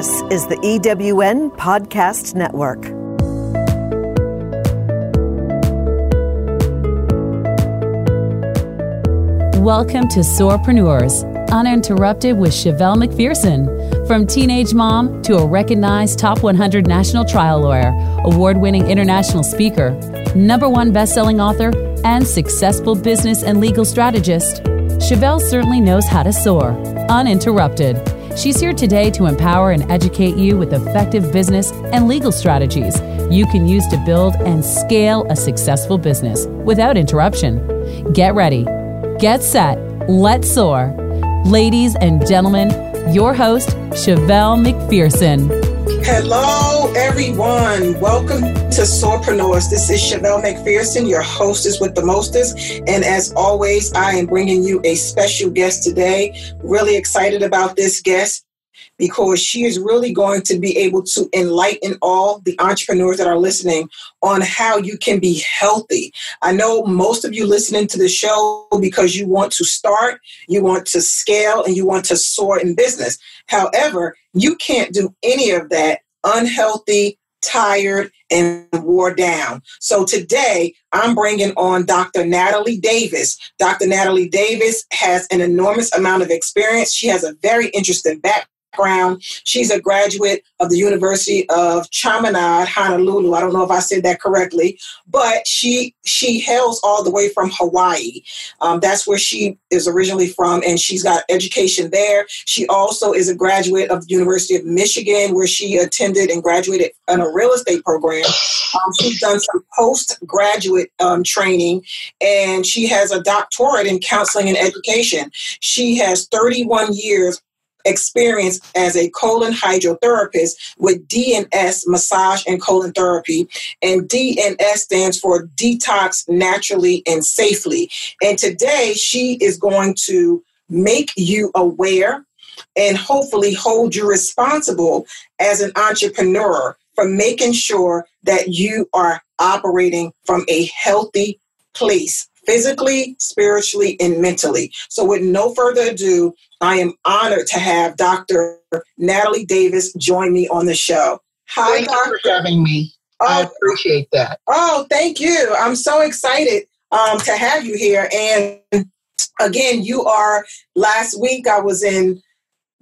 This is the EWN Podcast Network. Welcome to Soarpreneurs, uninterrupted with Chevelle McPherson. From teenage mom to a recognized top 100 national trial lawyer, award winning international speaker, number one best-selling author, and successful business and legal strategist, Chevelle certainly knows how to soar, uninterrupted. She's here today to empower and educate you with effective business and legal strategies you can use to build and scale a successful business without interruption. Get ready, get set, let's soar. Ladies and gentlemen, your host, Chevelle McPherson. Hello, everyone. Welcome to Soarpreneurs. This is Chevelle McPherson, your hostess with the mostest. And as always, I am bringing you a special guest today. Really excited about this guest because she is really going to be able to enlighten all the entrepreneurs that are listening on how you can be healthy. I know most of you listening to the show because you want to start, you want to scale, and you want to soar in business. However, you can't do any of that unhealthy, tired, and wore down. So today, I'm bringing on Dr. Natalie Davis. Dr. Natalie Davis has an enormous amount of experience. She has a very interesting background background. She's a graduate of the University of Chaminade, Honolulu. I don't know if I said that correctly, but she she hails all the way from Hawaii. Um, that's where she is originally from, and she's got education there. She also is a graduate of the University of Michigan, where she attended and graduated in a real estate program. Um, she's done some postgraduate um, training, and she has a doctorate in counseling and education. She has 31 years experience as a colon hydrotherapist with DNS massage and colon therapy. And DNS stands for detox naturally and safely. And today she is going to make you aware and hopefully hold you responsible as an entrepreneur for making sure that you are operating from a healthy place physically, spiritually, and mentally. So, with no further ado, I am honored to have Dr. Natalie Davis join me on the show. Hi, thank Doctor. you for having me. Oh, I appreciate that. Oh, thank you. I'm so excited um, to have you here. And again, you are. Last week, I was in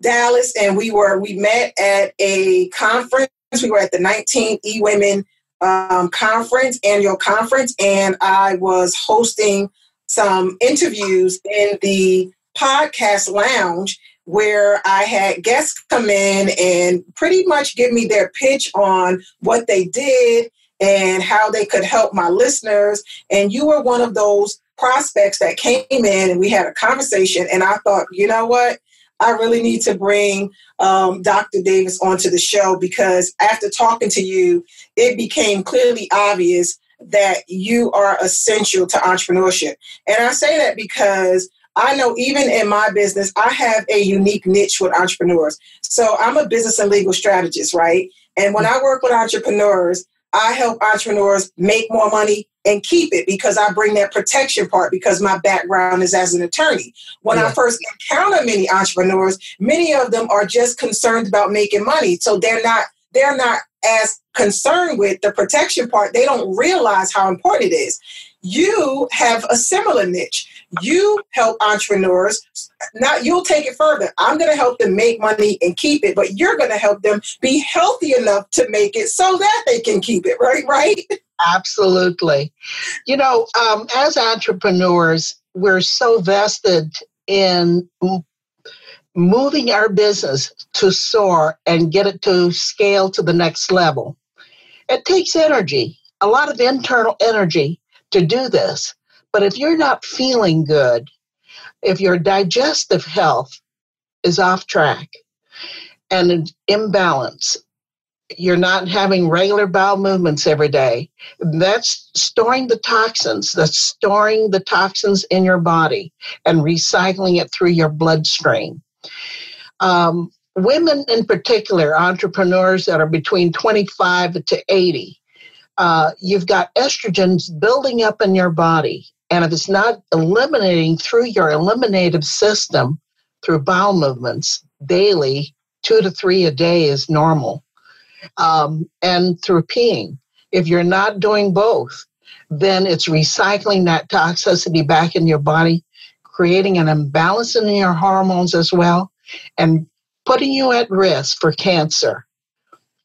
Dallas, and we were we met at a conference. We were at the 19 E Women um, conference, annual conference, and I was hosting some interviews in the podcast lounge where I had guests come in and pretty much give me their pitch on what they did and how they could help my listeners. And you were one of those prospects that came in and we had a conversation. And I thought, you know what? I really need to bring um, Dr. Davis onto the show because after talking to you, it became clearly obvious that you are essential to entrepreneurship. And I say that because I know even in my business, I have a unique niche with entrepreneurs. So I'm a business and legal strategist, right? And when I work with entrepreneurs, I help entrepreneurs make more money and keep it because I bring that protection part because my background is as an attorney. When yeah. I first encounter many entrepreneurs, many of them are just concerned about making money. So they're not they're not as concerned with the protection part. They don't realize how important it is. You have a similar niche. You help entrepreneurs. Now you'll take it further. I'm going to help them make money and keep it, but you're going to help them be healthy enough to make it so that they can keep it. Right? Right? Absolutely. You know, um, as entrepreneurs, we're so vested in moving our business to soar and get it to scale to the next level. It takes energy, a lot of internal energy to do this. But if you're not feeling good, if your digestive health is off track and an imbalance, you're not having regular bowel movements every day, that's storing the toxins, that's storing the toxins in your body and recycling it through your bloodstream. Um, women in particular, entrepreneurs that are between 25 to 80, uh, you've got estrogens building up in your body. And if it's not eliminating through your eliminative system, through bowel movements daily two to three a day is normal. Um, and through peeing. If you're not doing both, then it's recycling that toxicity back in your body, creating an imbalance in your hormones as well, and putting you at risk for cancer.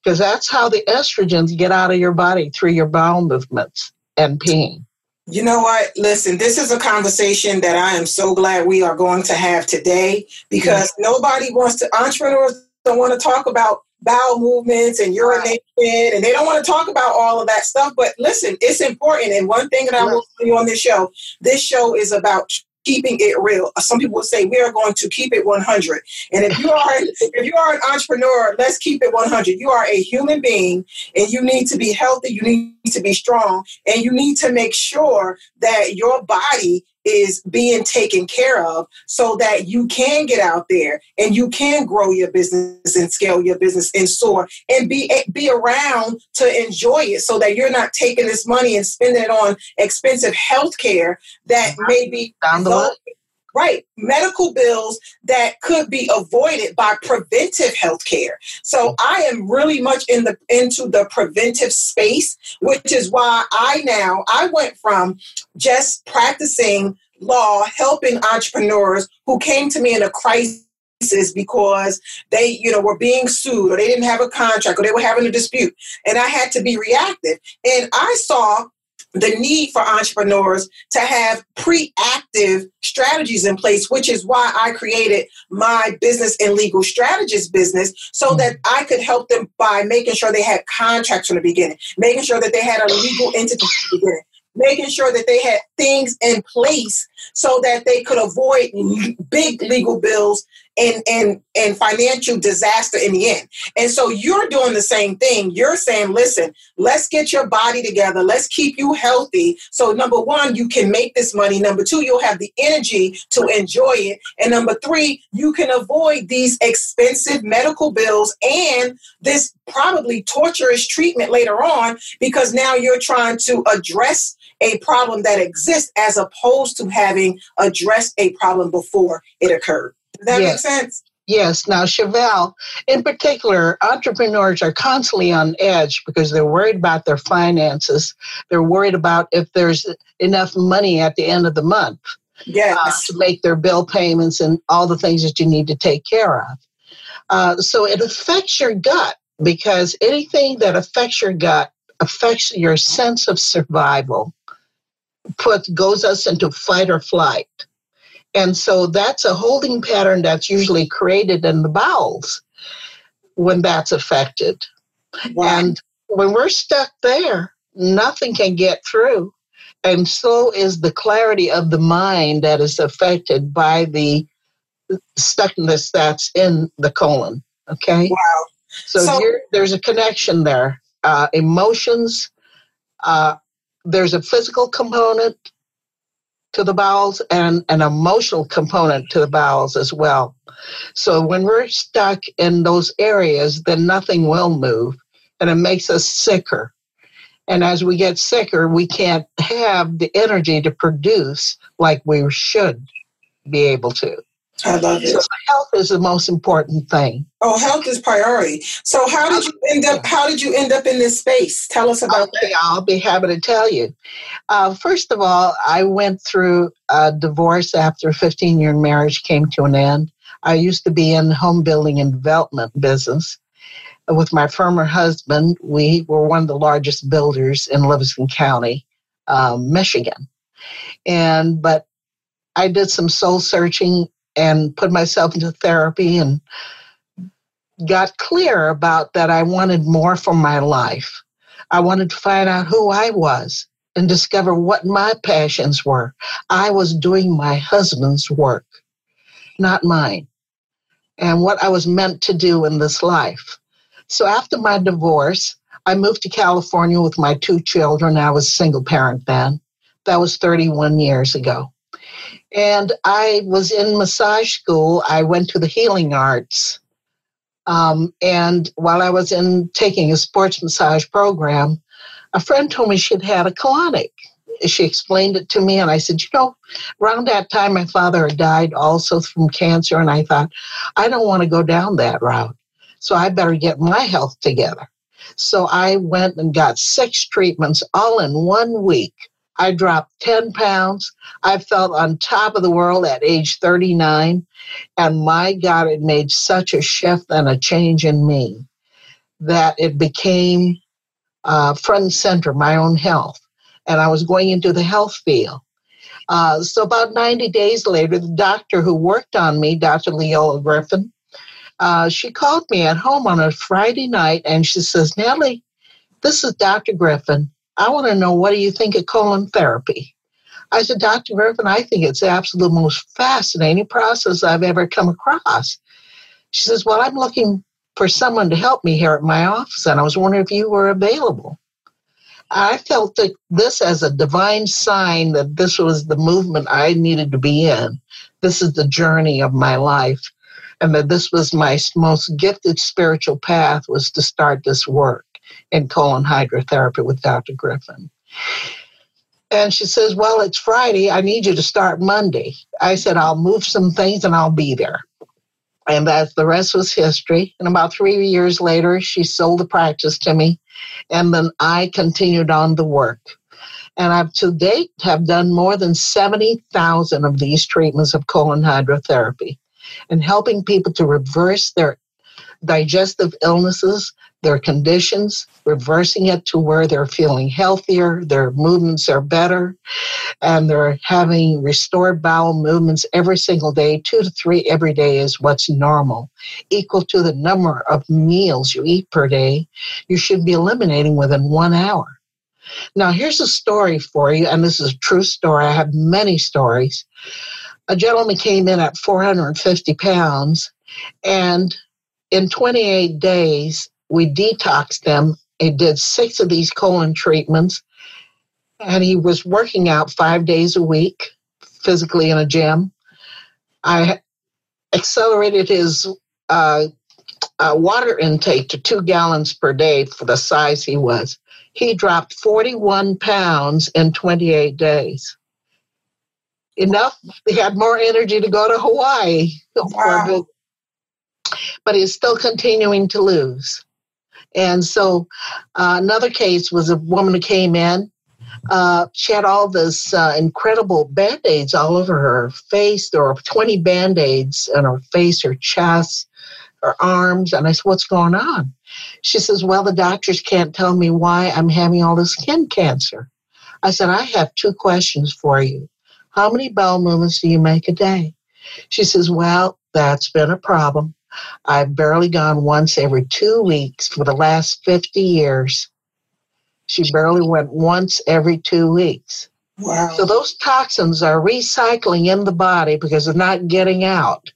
Because that's how the estrogens get out of your body through your bowel movements and peeing. You know what? Listen, this is a conversation that I am so glad we are going to have today because mm-hmm. nobody wants to, entrepreneurs don't want to talk about bowel movements and urination and they don't want to talk about all of that stuff. But listen, it's important. And one thing that I will tell you on this show, this show is about keeping it real. Some people will say we are going to keep it 100. And if you are if you are an entrepreneur, let's keep it 100. You are a human being and you need to be healthy, you need to be strong, and you need to make sure that your body is being taken care of so that you can get out there and you can grow your business and scale your business and soar and be be around to enjoy it so that you're not taking this money and spending it on expensive health care that mm-hmm. may be down the line Right. Medical bills that could be avoided by preventive health care. So I am really much in the into the preventive space, which is why I now I went from just practicing law, helping entrepreneurs who came to me in a crisis because they you know were being sued or they didn't have a contract or they were having a dispute and i had to be reactive and i saw the need for entrepreneurs to have pre-active strategies in place which is why i created my business and legal strategist business so mm-hmm. that i could help them by making sure they had contracts from the beginning making sure that they had a legal entity from the beginning making sure that they had things in place so that they could avoid big legal bills and, and, and financial disaster in the end. And so you're doing the same thing. You're saying, listen, let's get your body together. Let's keep you healthy. So, number one, you can make this money. Number two, you'll have the energy to enjoy it. And number three, you can avoid these expensive medical bills and this probably torturous treatment later on because now you're trying to address a problem that exists as opposed to having addressed a problem before it occurred. Does that yes. make sense? Yes. Now, Chevelle, in particular, entrepreneurs are constantly on edge because they're worried about their finances. They're worried about if there's enough money at the end of the month yes. Uh, to make their bill payments and all the things that you need to take care of. Uh, so it affects your gut because anything that affects your gut affects your sense of survival puts goes us into fight or flight. And so that's a holding pattern that's usually created in the bowels when that's affected. Wow. And when we're stuck there, nothing can get through. And so is the clarity of the mind that is affected by the stuckness that's in the colon. Okay? Wow. So, so there's a connection there. Uh, emotions, uh, there's a physical component to the bowels and an emotional component to the bowels as well. So when we're stuck in those areas, then nothing will move and it makes us sicker. And as we get sicker, we can't have the energy to produce like we should be able to. I love it. So health is the most important thing. Oh, health is priority. So how did you end up? How did you end up in this space? Tell us about okay, that. I'll be happy to tell you. Uh, first of all, I went through a divorce after a 15 year marriage came to an end. I used to be in home building and development business. With my former husband, we were one of the largest builders in Livingston County, um, Michigan. And but I did some soul searching and put myself into therapy and got clear about that I wanted more from my life. I wanted to find out who I was and discover what my passions were. I was doing my husband's work, not mine, and what I was meant to do in this life. So after my divorce, I moved to California with my two children. I was a single parent then. That was 31 years ago. And I was in massage school. I went to the healing arts. Um, and while I was in taking a sports massage program, a friend told me she'd had a colonic. She explained it to me, and I said, You know, around that time, my father had died also from cancer. And I thought, I don't want to go down that route. So I better get my health together. So I went and got six treatments all in one week. I dropped 10 pounds. I felt on top of the world at age 39. And my God, it made such a shift and a change in me that it became uh, front and center, my own health. And I was going into the health field. Uh, so about 90 days later, the doctor who worked on me, Dr. Leola Griffin, uh, she called me at home on a Friday night and she says, Nellie, this is Dr. Griffin. I want to know what do you think of colon therapy? I said, Dr. Griffin, I think it's the absolute most fascinating process I've ever come across. She says, Well, I'm looking for someone to help me here at my office, and I was wondering if you were available. I felt that this as a divine sign that this was the movement I needed to be in. This is the journey of my life. And that this was my most gifted spiritual path was to start this work in colon hydrotherapy with Dr. Griffin. And she says, Well, it's Friday. I need you to start Monday. I said, I'll move some things and I'll be there. And that the rest was history. And about three years later, she sold the practice to me. And then I continued on the work. And I've to date have done more than 70,000 of these treatments of colon hydrotherapy and helping people to reverse their digestive illnesses, their conditions, reversing it to where they're feeling healthier, their movements are better, and they're having restored bowel movements every single day. Two to three every day is what's normal, equal to the number of meals you eat per day. You should be eliminating within one hour. Now, here's a story for you, and this is a true story. I have many stories. A gentleman came in at 450 pounds, and in 28 days, we detoxed them. He did six of these colon treatments, and he was working out five days a week, physically in a gym. I accelerated his uh, uh, water intake to two gallons per day for the size he was. He dropped 41 pounds in 28 days. Enough, he had more energy to go to Hawaii wow but he's still continuing to lose. And so uh, another case was a woman who came in. Uh, she had all this uh, incredible band aids all over her face. There were 20 band aids on her face, her chest, her arms. And I said, What's going on? She says, Well, the doctors can't tell me why I'm having all this skin cancer. I said, I have two questions for you. How many bowel movements do you make a day? She says, Well, that's been a problem. I've barely gone once every two weeks for the last 50 years. She barely went once every two weeks. Wow. So those toxins are recycling in the body because they're not getting out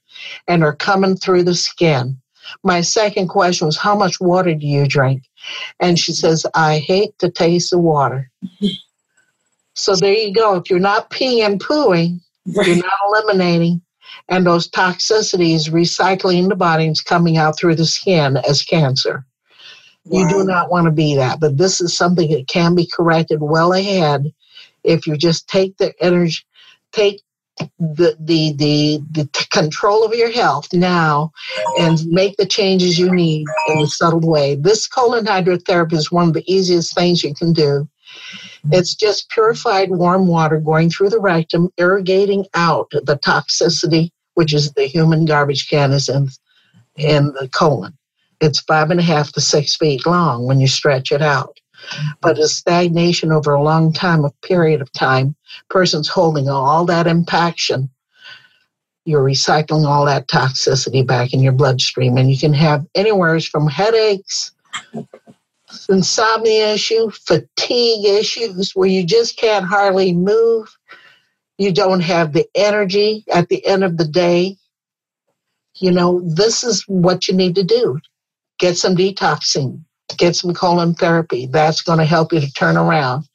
and are coming through the skin. My second question was, How much water do you drink? And she mm-hmm. says, I hate the taste of water. so there you go. If you're not peeing and pooing, right. you're not eliminating and those toxicities recycling the body and coming out through the skin as cancer. Wow. You do not want to be that, but this is something that can be corrected well ahead if you just take the energy, take the, the the the control of your health now and make the changes you need in a subtle way. This colon hydrotherapy is one of the easiest things you can do. It's just purified warm water going through the rectum, irrigating out the toxicity which is the human garbage can, is in, in the colon. It's five and a half to six feet long when you stretch it out. But a stagnation over a long time, a period of time, person's holding all that impaction. You're recycling all that toxicity back in your bloodstream, and you can have anywhere from headaches, insomnia issue, fatigue issues where you just can't hardly move, you don't have the energy at the end of the day. You know, this is what you need to do get some detoxing, get some colon therapy. That's going to help you to turn around.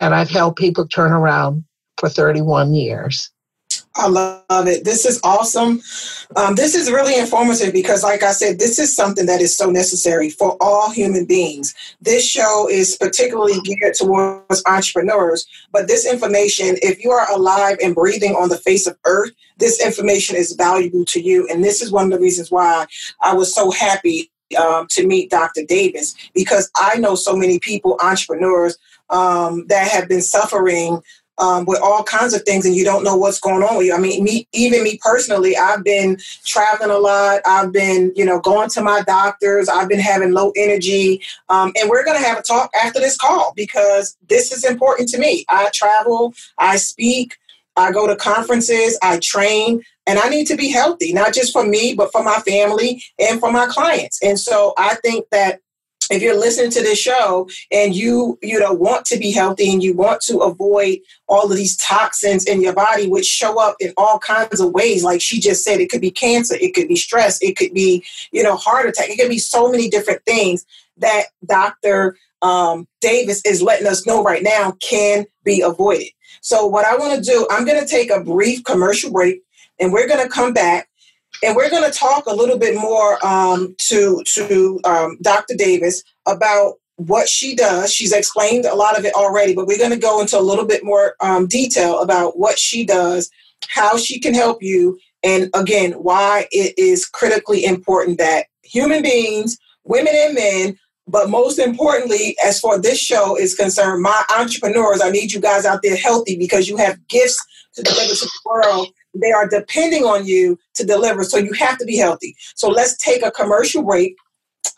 And I've helped people turn around for 31 years. I love it. This is awesome. Um, this is really informative because, like I said, this is something that is so necessary for all human beings. This show is particularly geared towards entrepreneurs, but this information, if you are alive and breathing on the face of earth, this information is valuable to you. And this is one of the reasons why I was so happy um, to meet Dr. Davis because I know so many people, entrepreneurs, um, that have been suffering um, with all kinds of things and you don't know what's going on with you. I mean, me, even me personally, I've been traveling a lot. I've been, you know, going to my doctors. I've been having low energy. Um, and we're going to have a talk after this call because this is important to me. I travel, I speak, I go to conferences, I train, and I need to be healthy, not just for me, but for my family and for my clients. And so I think that if you're listening to this show and you you know want to be healthy and you want to avoid all of these toxins in your body which show up in all kinds of ways like she just said it could be cancer it could be stress it could be you know heart attack it could be so many different things that dr um, davis is letting us know right now can be avoided. So what i want to do i'm going to take a brief commercial break and we're going to come back and we're going to talk a little bit more um, to to um, Dr. Davis about what she does. She's explained a lot of it already, but we're going to go into a little bit more um, detail about what she does, how she can help you, and again, why it is critically important that human beings, women and men, but most importantly, as far this show is concerned, my entrepreneurs, I need you guys out there healthy because you have gifts to deliver to the world they are depending on you to deliver. So you have to be healthy. So let's take a commercial break.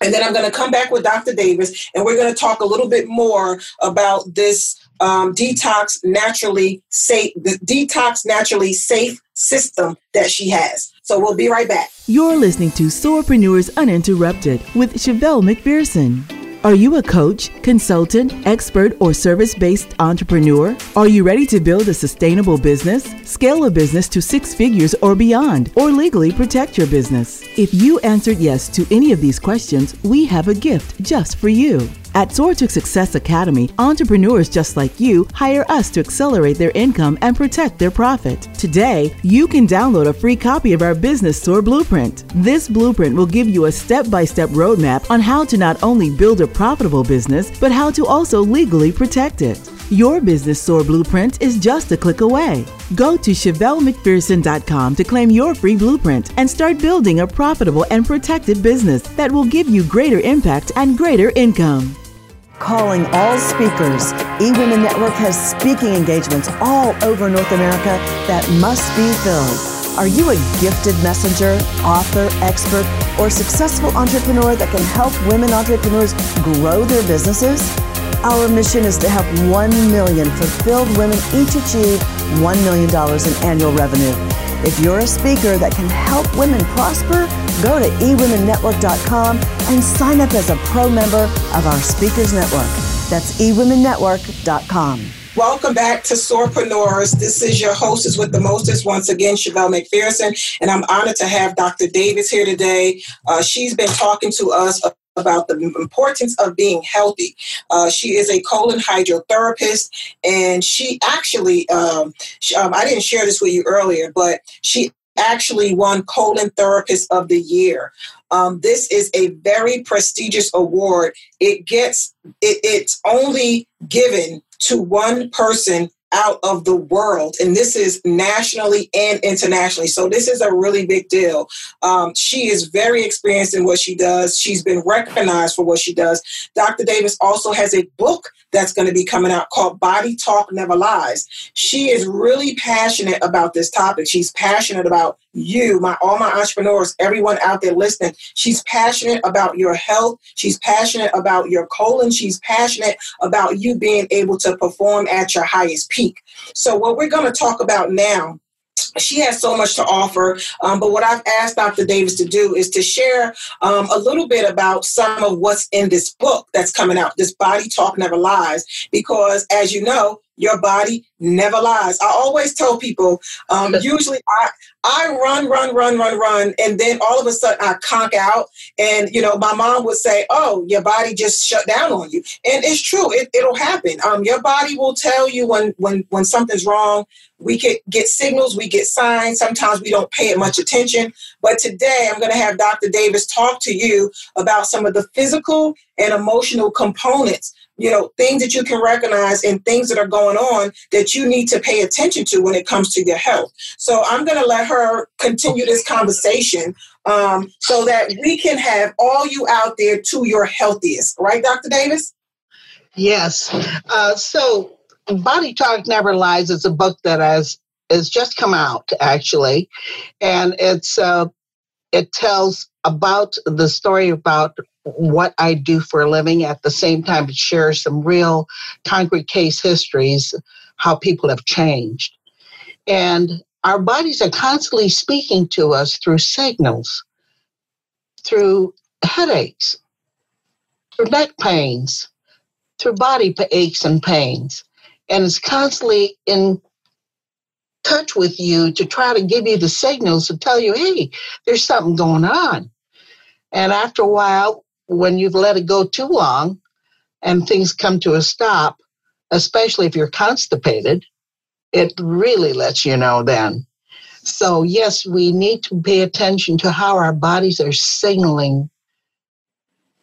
And then I'm going to come back with Dr. Davis, and we're going to talk a little bit more about this um, detox naturally safe, the detox naturally safe system that she has. So we'll be right back. You're listening to Soarpreneurs Uninterrupted with Chevelle McPherson. Are you a coach, consultant, expert, or service based entrepreneur? Are you ready to build a sustainable business, scale a business to six figures or beyond, or legally protect your business? If you answered yes to any of these questions, we have a gift just for you. At Soar to Success Academy, entrepreneurs just like you hire us to accelerate their income and protect their profit. Today, you can download a free copy of our Business Soar Blueprint. This blueprint will give you a step by step roadmap on how to not only build a profitable business, but how to also legally protect it. Your Business Soar Blueprint is just a click away. Go to ChevelleMcPherson.com to claim your free blueprint and start building a profitable and protected business that will give you greater impact and greater income. Calling all speakers, eWomen Network has speaking engagements all over North America that must be filled. Are you a gifted messenger, author, expert, or successful entrepreneur that can help women entrepreneurs grow their businesses? Our mission is to help 1 million fulfilled women each achieve $1 million in annual revenue. If you're a speaker that can help women prosper, go to eWomenNetwork.com and sign up as a pro member of our Speakers Network. That's eWomenNetwork.com. Welcome back to Soarpreneurs. This is your hostess with the mostest, once again, Chevelle McPherson, and I'm honored to have Dr. Davis here today. Uh, she's been talking to us about the importance of being healthy. Uh, she is a colon hydrotherapist, and she actually, um, she, um, I didn't share this with you earlier, but she actually won Colon Therapist of the Year. Um, this is a very prestigious award. It gets it, it's only given to one person out of the world. And this is nationally and internationally. So this is a really big deal. Um, she is very experienced in what she does. She's been recognized for what she does. Dr. Davis also has a book that's going to be coming out called Body Talk Never Lies. She is really passionate about this topic. She's passionate about you, my all my entrepreneurs, everyone out there listening. She's passionate about your health. She's passionate about your colon. She's passionate about you being able to perform at your highest peak. So what we're going to talk about now she has so much to offer. Um, but what I've asked Dr. Davis to do is to share um, a little bit about some of what's in this book that's coming out, this Body Talk Never Lies, because as you know, your body never lies. I always tell people, um, usually I, I run, run, run, run, run, and then all of a sudden I conk out. And, you know, my mom would say, oh, your body just shut down on you. And it's true, it, it'll happen. Um, your body will tell you when, when, when something's wrong. We can get signals, we get signs. Sometimes we don't pay it much attention. But today I'm going to have Dr. Davis talk to you about some of the physical and emotional components you know, things that you can recognize and things that are going on that you need to pay attention to when it comes to your health. So I'm going to let her continue this conversation um, so that we can have all you out there to your healthiest. Right, Dr. Davis? Yes. Uh, so Body Talk Never Lies is a book that has has just come out actually, and it's uh, it tells about the story about what I do for a living. At the same time, it shares some real concrete case histories, how people have changed. And our bodies are constantly speaking to us through signals, through headaches, through neck pains, through body aches and pains. And it's constantly in touch with you to try to give you the signals to tell you, hey, there's something going on. And after a while, when you've let it go too long and things come to a stop, especially if you're constipated, it really lets you know then. So, yes, we need to pay attention to how our bodies are signaling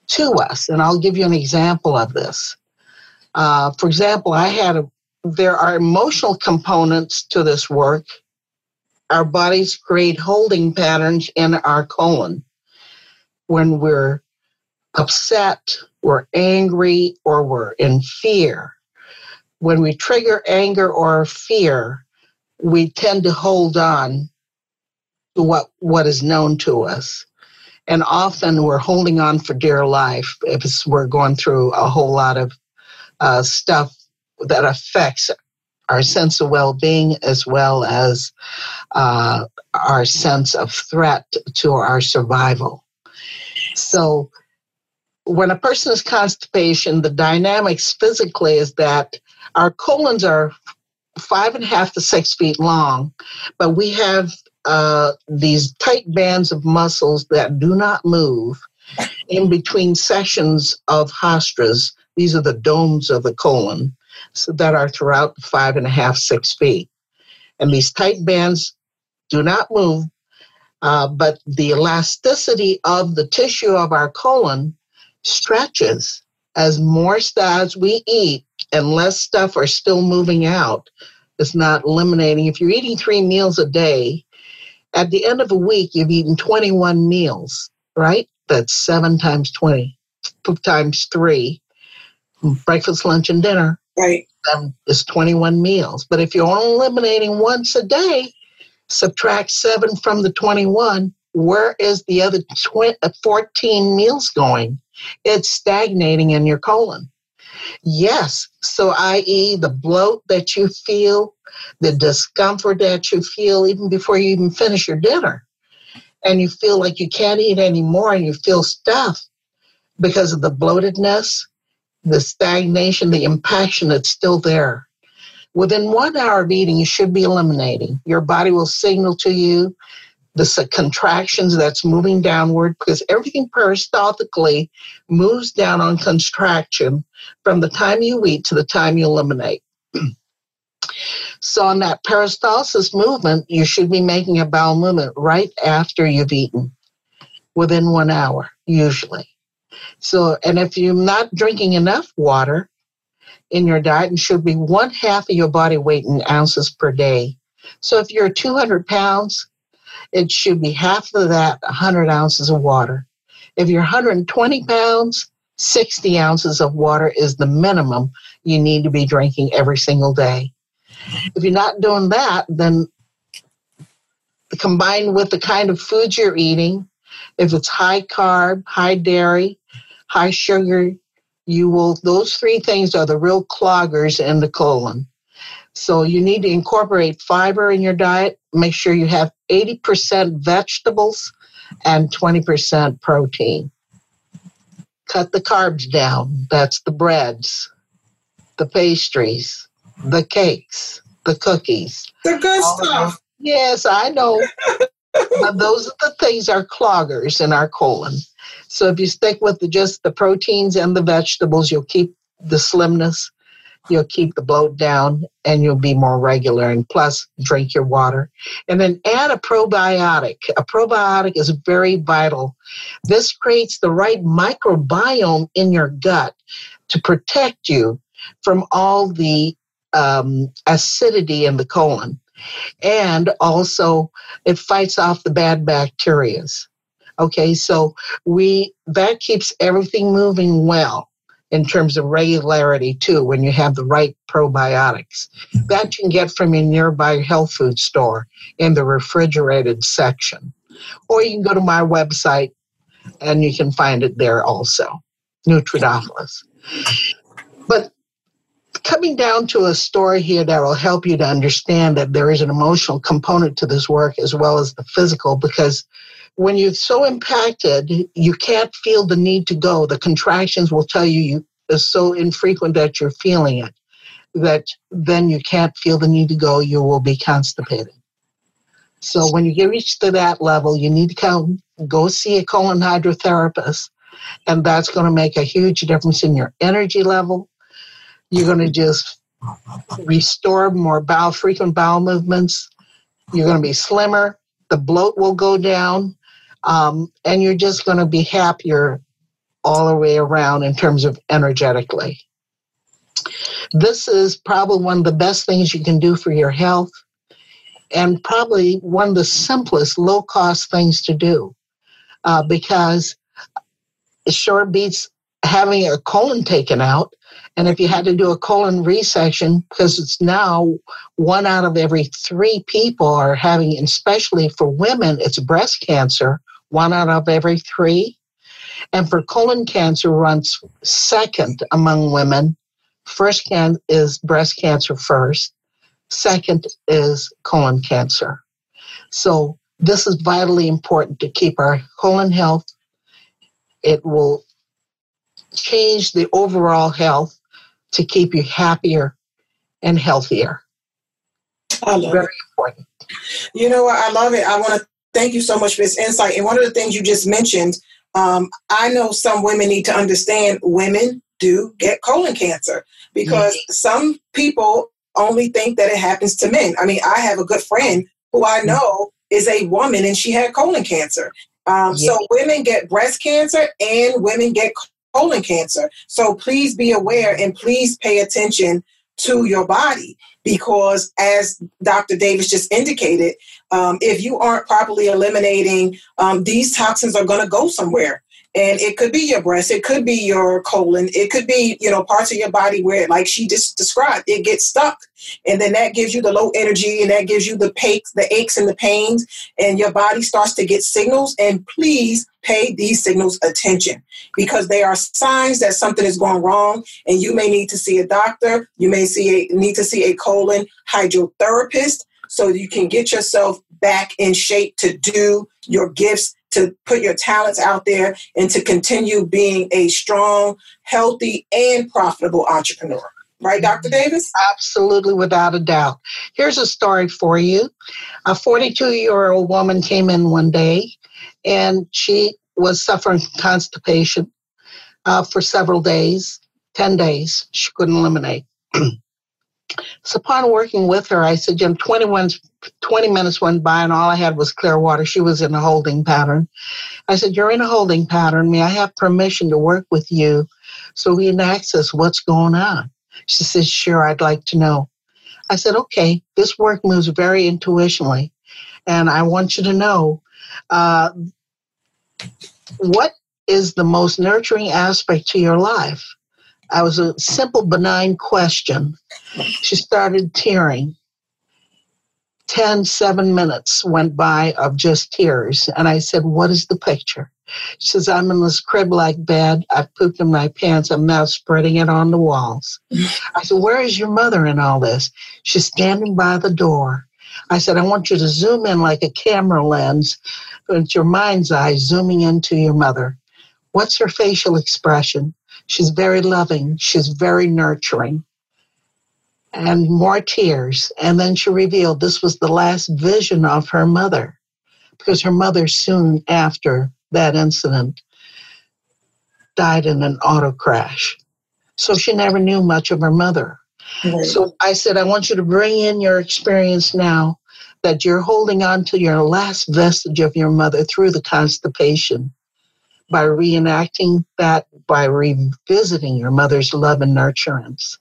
to us. And I'll give you an example of this. Uh, for example, I had a, there are emotional components to this work. Our bodies create holding patterns in our colon when we're upset, we're angry, or we're in fear. When we trigger anger or fear, we tend to hold on to what, what is known to us. And often we're holding on for dear life if we're going through a whole lot of uh, stuff that affects our sense of well being as well as uh, our sense of threat to our survival. So, when a person is constipation, the dynamics physically is that our colons are five and a half to six feet long, but we have uh, these tight bands of muscles that do not move in between sections of haustras. These are the domes of the colon so that are throughout five and a half, six feet. And these tight bands do not move, uh, but the elasticity of the tissue of our colon stretches as more as we eat and less stuff are still moving out. It's not eliminating. If you're eating three meals a day, at the end of a week, you've eaten 21 meals, right? That's seven times 20 times three breakfast, lunch, and dinner. Right. Then it's 21 meals. But if you're only eliminating once a day, subtract seven from the 21, where is the other 20, uh, 14 meals going? It's stagnating in your colon. Yes, so i.e., the bloat that you feel, the discomfort that you feel even before you even finish your dinner, and you feel like you can't eat anymore and you feel stuffed because of the bloatedness, the stagnation, the impaction that's still there. Within one hour of eating, you should be eliminating. Your body will signal to you the contractions that's moving downward because everything peristaltically moves down on contraction from the time you eat to the time you eliminate. so, on that peristalsis movement, you should be making a bowel movement right after you've eaten, within one hour, usually. So, and if you're not drinking enough water in your diet, it should be one half of your body weight in ounces per day. So, if you're 200 pounds, it should be half of that 100 ounces of water. If you're 120 pounds, 60 ounces of water is the minimum you need to be drinking every single day. If you're not doing that, then combined with the kind of foods you're eating, if it's high carb, high dairy, high sugar, you will, those three things are the real cloggers in the colon. So you need to incorporate fiber in your diet. Make sure you have 80% vegetables and 20% protein. Cut the carbs down. That's the breads, the pastries, the cakes, the cookies. The good stuff. Yes, I know. those are the things are cloggers in our colon. So if you stick with the, just the proteins and the vegetables, you'll keep the slimness you'll keep the bloat down and you'll be more regular and plus drink your water. And then add a probiotic. A probiotic is very vital. This creates the right microbiome in your gut to protect you from all the um, acidity in the colon. And also it fights off the bad bacterias. Okay so we that keeps everything moving well in terms of regularity too when you have the right probiotics. Mm-hmm. That you can get from your nearby health food store in the refrigerated section. Or you can go to my website and you can find it there also nutridophilus but coming down to a story here that will help you to understand that there is an emotional component to this work as well as the physical because when you're so impacted, you can't feel the need to go. The contractions will tell you you is so infrequent that you're feeling it that then you can't feel the need to go. You will be constipated. So when you get reach to that level, you need to come go see a colon hydrotherapist, and that's going to make a huge difference in your energy level. You're going to just restore more bowel frequent bowel movements. You're going to be slimmer. The bloat will go down um, and you're just going to be happier all the way around in terms of energetically. This is probably one of the best things you can do for your health and probably one of the simplest low cost things to do uh, because it sure beats having a colon taken out. And if you had to do a colon resection, because it's now one out of every three people are having, especially for women, it's breast cancer one out of every three. And for colon cancer runs second among women. First can is breast cancer first. Second is colon cancer. So this is vitally important to keep our colon health. It will change the overall health to keep you happier and healthier. Very it. important. You know what? I love it. I want to Thank you so much for this insight. And one of the things you just mentioned, um, I know some women need to understand women do get colon cancer because mm-hmm. some people only think that it happens to men. I mean, I have a good friend who I mm-hmm. know is a woman and she had colon cancer. Um, yeah. So women get breast cancer and women get colon cancer. So please be aware and please pay attention to your body because as Dr. Davis just indicated, um, if you aren't properly eliminating, um, these toxins are going to go somewhere. And it could be your breast, it could be your colon, it could be, you know, parts of your body where, like she just described, it gets stuck. And then that gives you the low energy and that gives you the aches, the aches and the pains, and your body starts to get signals. And please pay these signals attention because they are signs that something is going wrong and you may need to see a doctor. You may see a, need to see a colon hydrotherapist so you can get yourself back in shape to do your gifts, to put your talents out there, and to continue being a strong, healthy, and profitable entrepreneur. Right, Dr. Mm-hmm. Davis? Absolutely, without a doubt. Here's a story for you. A 42 year old woman came in one day and she was suffering constipation uh, for several days, 10 days. She couldn't eliminate. So upon working with her, I said, Jim, 21, 20 minutes went by and all I had was clear water. She was in a holding pattern. I said, You're in a holding pattern. May I have permission to work with you so we can access what's going on? She says, Sure, I'd like to know. I said, Okay, this work moves very intuitionally. And I want you to know uh, what is the most nurturing aspect to your life? I was a simple, benign question. She started tearing. Ten, seven minutes went by of just tears. And I said, What is the picture? She says, I'm in this crib like bed. I've pooped in my pants. I'm now spreading it on the walls. I said, Where is your mother in all this? She's standing by the door. I said, I want you to zoom in like a camera lens with your mind's eye zooming into your mother. What's her facial expression? She's very loving. She's very nurturing. And more tears. And then she revealed this was the last vision of her mother because her mother, soon after that incident, died in an auto crash. So she never knew much of her mother. Right. So I said, I want you to bring in your experience now that you're holding on to your last vestige of your mother through the constipation by reenacting that, by revisiting your mother's love and nurturance,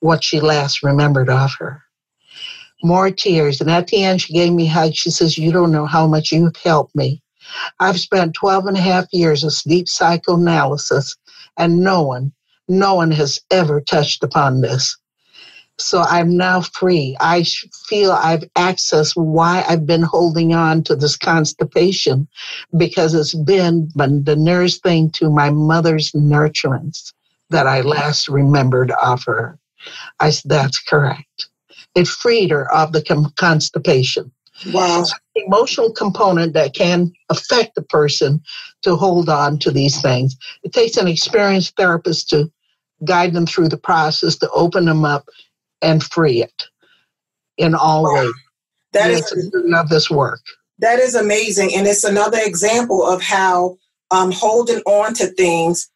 what she last remembered of her. More tears. And at the end, she gave me a hug. She says, You don't know how much you've helped me. I've spent 12 and a half years of deep psychoanalysis, and no one, no one has ever touched upon this. So I'm now free. I feel I've accessed why I've been holding on to this constipation because it's been the nearest thing to my mother's nurturance that I last remembered of her. I said, that's correct. It freed her of the constipation. Wow. emotional component that can affect the person to hold on to these things. It takes an experienced therapist to guide them through the process to open them up and free it in all wow. ways. That is of this work. That is amazing, and it's another example of how um, holding on to things,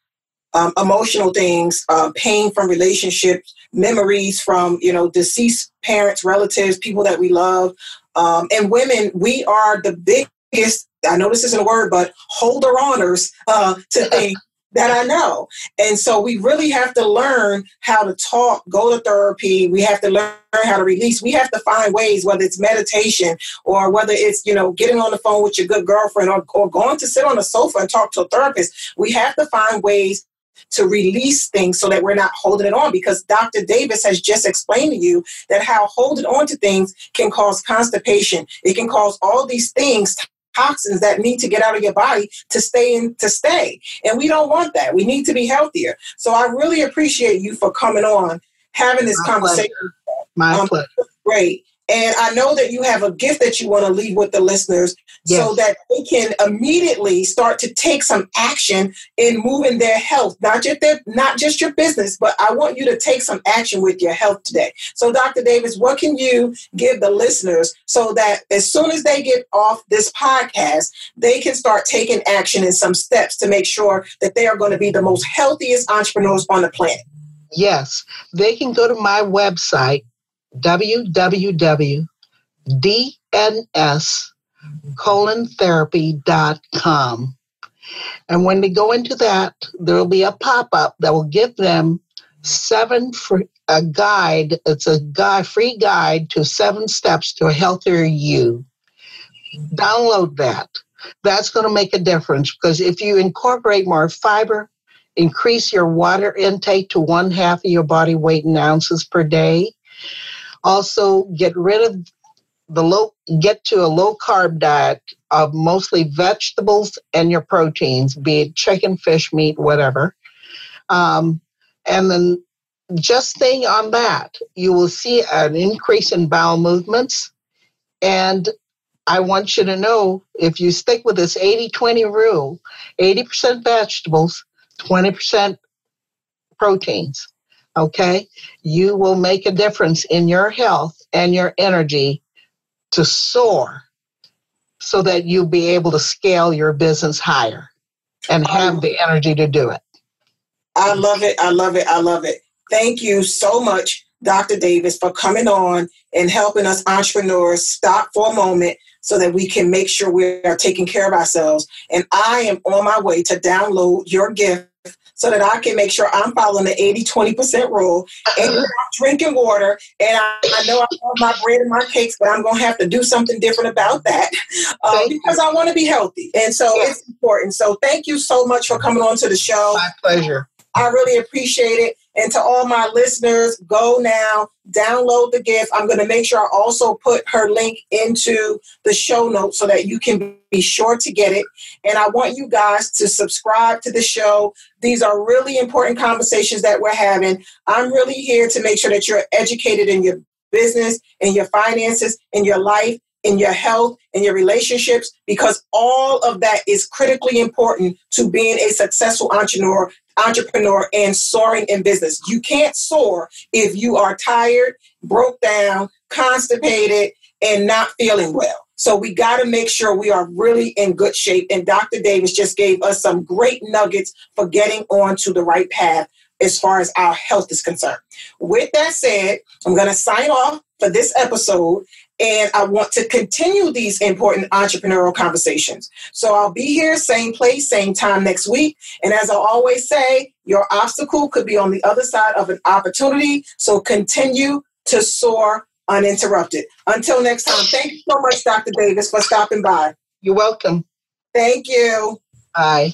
um, emotional things, uh, pain from relationships, memories from you know deceased parents, relatives, people that we love, um, and women. We are the biggest. I know this isn't a word, but holder honors uh, to things that I know. And so we really have to learn how to talk, go to therapy. We have to learn how to release. We have to find ways, whether it's meditation or whether it's, you know, getting on the phone with your good girlfriend or, or going to sit on the sofa and talk to a therapist. We have to find ways to release things so that we're not holding it on because Dr. Davis has just explained to you that how holding on to things can cause constipation. It can cause all these things toxins that need to get out of your body to stay in to stay. And we don't want that. We need to be healthier. So I really appreciate you for coming on, having this My conversation. Pleasure. My um, pleasure. Great. And I know that you have a gift that you want to leave with the listeners yes. so that they can immediately start to take some action in moving their health, not just their, not just your business, but I want you to take some action with your health today. So, Dr. Davis, what can you give the listeners so that as soon as they get off this podcast, they can start taking action in some steps to make sure that they are going to be the most healthiest entrepreneurs on the planet? Yes, they can go to my website, www.dns-therapy.com. And when they go into that, there will be a pop up that will give them seven for a guide. It's a guide, free guide to seven steps to a healthier you. Download that. That's going to make a difference because if you incorporate more fiber, increase your water intake to one half of your body weight in ounces per day, also, get rid of the low, get to a low carb diet of mostly vegetables and your proteins, be it chicken, fish, meat, whatever. Um, and then just staying on that, you will see an increase in bowel movements. And I want you to know if you stick with this 80 20 rule 80% vegetables, 20% proteins okay, you will make a difference in your health and your energy to soar so that you'll be able to scale your business higher and have the energy to do it. I love it. I love it. I love it. Thank you so much, Dr. Davis, for coming on and helping us entrepreneurs stop for a moment so that we can make sure we are taking care of ourselves. And I am on my way to download your gift so that I can make sure I'm following the 80 20% rule and I'm drinking water. And I, I, know I love my bread and my cakes, but I'm going to have to do something different about that uh, because I want to be healthy. And so yeah. it's important. So thank you so much for coming on to the show. My pleasure. I really appreciate it. And to all my listeners, go now, download the gift. I'm going to make sure I also put her link into the show notes so that you can be sure to get it. And I want you guys to subscribe to the show. These are really important conversations that we're having. I'm really here to make sure that you're educated in your business, in your finances, in your life, in your health, in your relationships, because all of that is critically important to being a successful entrepreneur, entrepreneur and soaring in business. You can't soar if you are tired, broke down, constipated, and not feeling well. So we got to make sure we are really in good shape. And Dr. Davis just gave us some great nuggets for getting on to the right path. as far as our health is concerned. With that said, I'm going to sign off for this episode and I want to continue these important entrepreneurial conversations. So I'll be here, same place, same time next week. And as I always say, your obstacle could be on the other side of an opportunity. So continue to soar uninterrupted. Until next time, thank you so much, Dr. Davis, for stopping by. You're welcome. Thank you. Bye.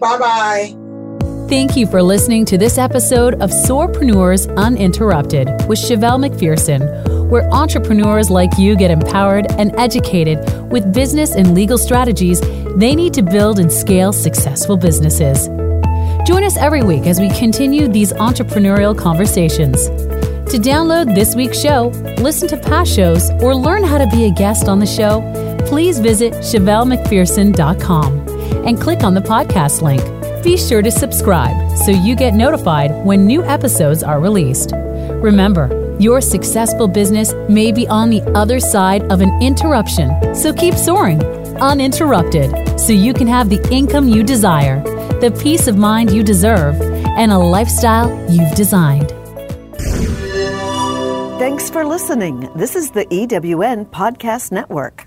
Bye bye. Thank you for listening to this episode of Soarpreneurs Uninterrupted with Chevelle McPherson, where entrepreneurs like you get empowered and educated with business and legal strategies they need to build and scale successful businesses. Join us every week as we continue these entrepreneurial conversations. To download this week's show, listen to past shows, or learn how to be a guest on the show, please visit ChevelleMcPherson.com and click on the podcast link. Be sure to subscribe so you get notified when new episodes are released. Remember, your successful business may be on the other side of an interruption, so keep soaring uninterrupted so you can have the income you desire, the peace of mind you deserve, and a lifestyle you've designed. Thanks for listening. This is the EWN Podcast Network.